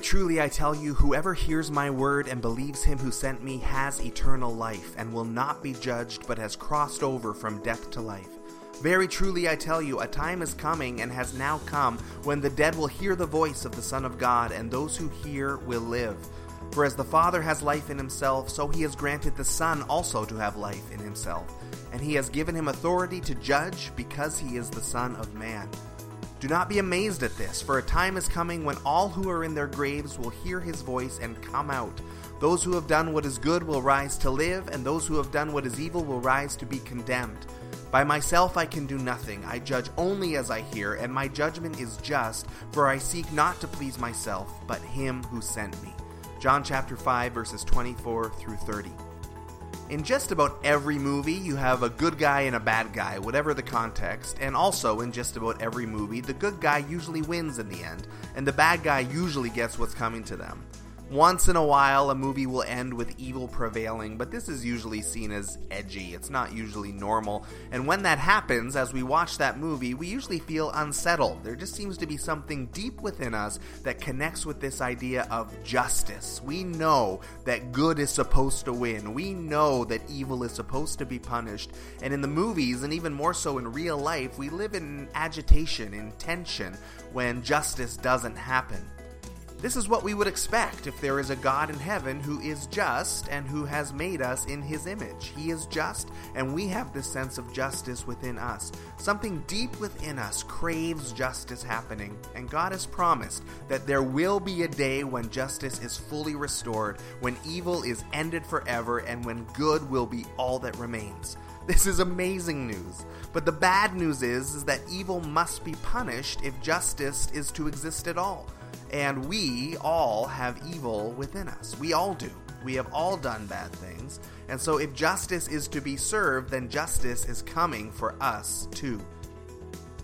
truly I tell you, whoever hears my word and believes him who sent me has eternal life, and will not be judged, but has crossed over from death to life. Very truly I tell you, a time is coming and has now come when the dead will hear the voice of the Son of God, and those who hear will live. For as the Father has life in himself, so he has granted the Son also to have life in himself. And he has given him authority to judge, because he is the Son of Man. Do not be amazed at this, for a time is coming when all who are in their graves will hear his voice and come out. Those who have done what is good will rise to live, and those who have done what is evil will rise to be condemned. By myself I can do nothing. I judge only as I hear, and my judgment is just, for I seek not to please myself, but him who sent me. John chapter 5 verses 24 through 30. In just about every movie, you have a good guy and a bad guy, whatever the context, and also in just about every movie, the good guy usually wins in the end, and the bad guy usually gets what's coming to them. Once in a while, a movie will end with evil prevailing, but this is usually seen as edgy. It's not usually normal. And when that happens, as we watch that movie, we usually feel unsettled. There just seems to be something deep within us that connects with this idea of justice. We know that good is supposed to win. We know that evil is supposed to be punished. And in the movies, and even more so in real life, we live in agitation, in tension, when justice doesn't happen. This is what we would expect if there is a God in heaven who is just and who has made us in his image. He is just, and we have this sense of justice within us. Something deep within us craves justice happening, and God has promised that there will be a day when justice is fully restored, when evil is ended forever, and when good will be all that remains. This is amazing news. But the bad news is, is that evil must be punished if justice is to exist at all. And we all have evil within us. We all do. We have all done bad things. And so if justice is to be served, then justice is coming for us too.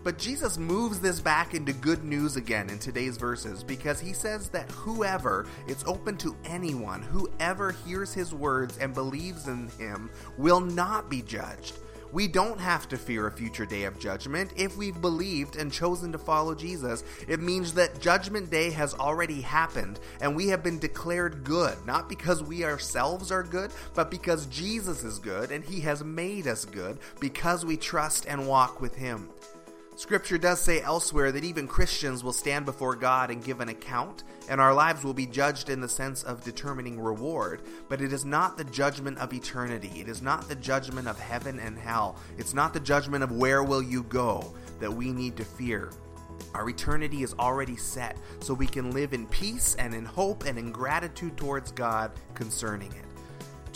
But Jesus moves this back into good news again in today's verses because he says that whoever, it's open to anyone, whoever hears his words and believes in him will not be judged. We don't have to fear a future day of judgment if we've believed and chosen to follow Jesus. It means that judgment day has already happened and we have been declared good, not because we ourselves are good, but because Jesus is good and he has made us good because we trust and walk with him. Scripture does say elsewhere that even Christians will stand before God and give an account, and our lives will be judged in the sense of determining reward. But it is not the judgment of eternity. It is not the judgment of heaven and hell. It's not the judgment of where will you go that we need to fear. Our eternity is already set, so we can live in peace and in hope and in gratitude towards God concerning it.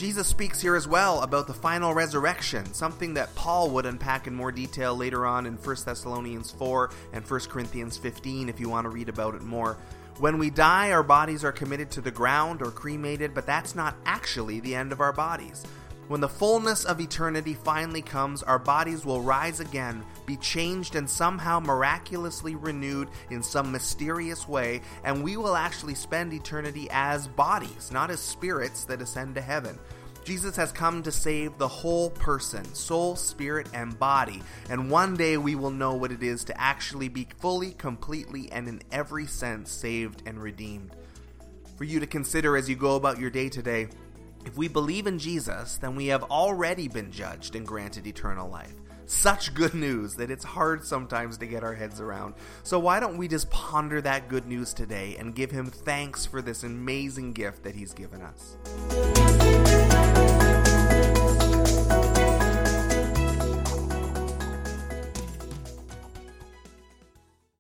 Jesus speaks here as well about the final resurrection, something that Paul would unpack in more detail later on in 1 Thessalonians 4 and 1 Corinthians 15 if you want to read about it more. When we die, our bodies are committed to the ground or cremated, but that's not actually the end of our bodies. When the fullness of eternity finally comes, our bodies will rise again, be changed and somehow miraculously renewed in some mysterious way, and we will actually spend eternity as bodies, not as spirits that ascend to heaven. Jesus has come to save the whole person, soul, spirit, and body, and one day we will know what it is to actually be fully, completely, and in every sense saved and redeemed. For you to consider as you go about your day today, if we believe in Jesus, then we have already been judged and granted eternal life. Such good news that it's hard sometimes to get our heads around. So, why don't we just ponder that good news today and give Him thanks for this amazing gift that He's given us?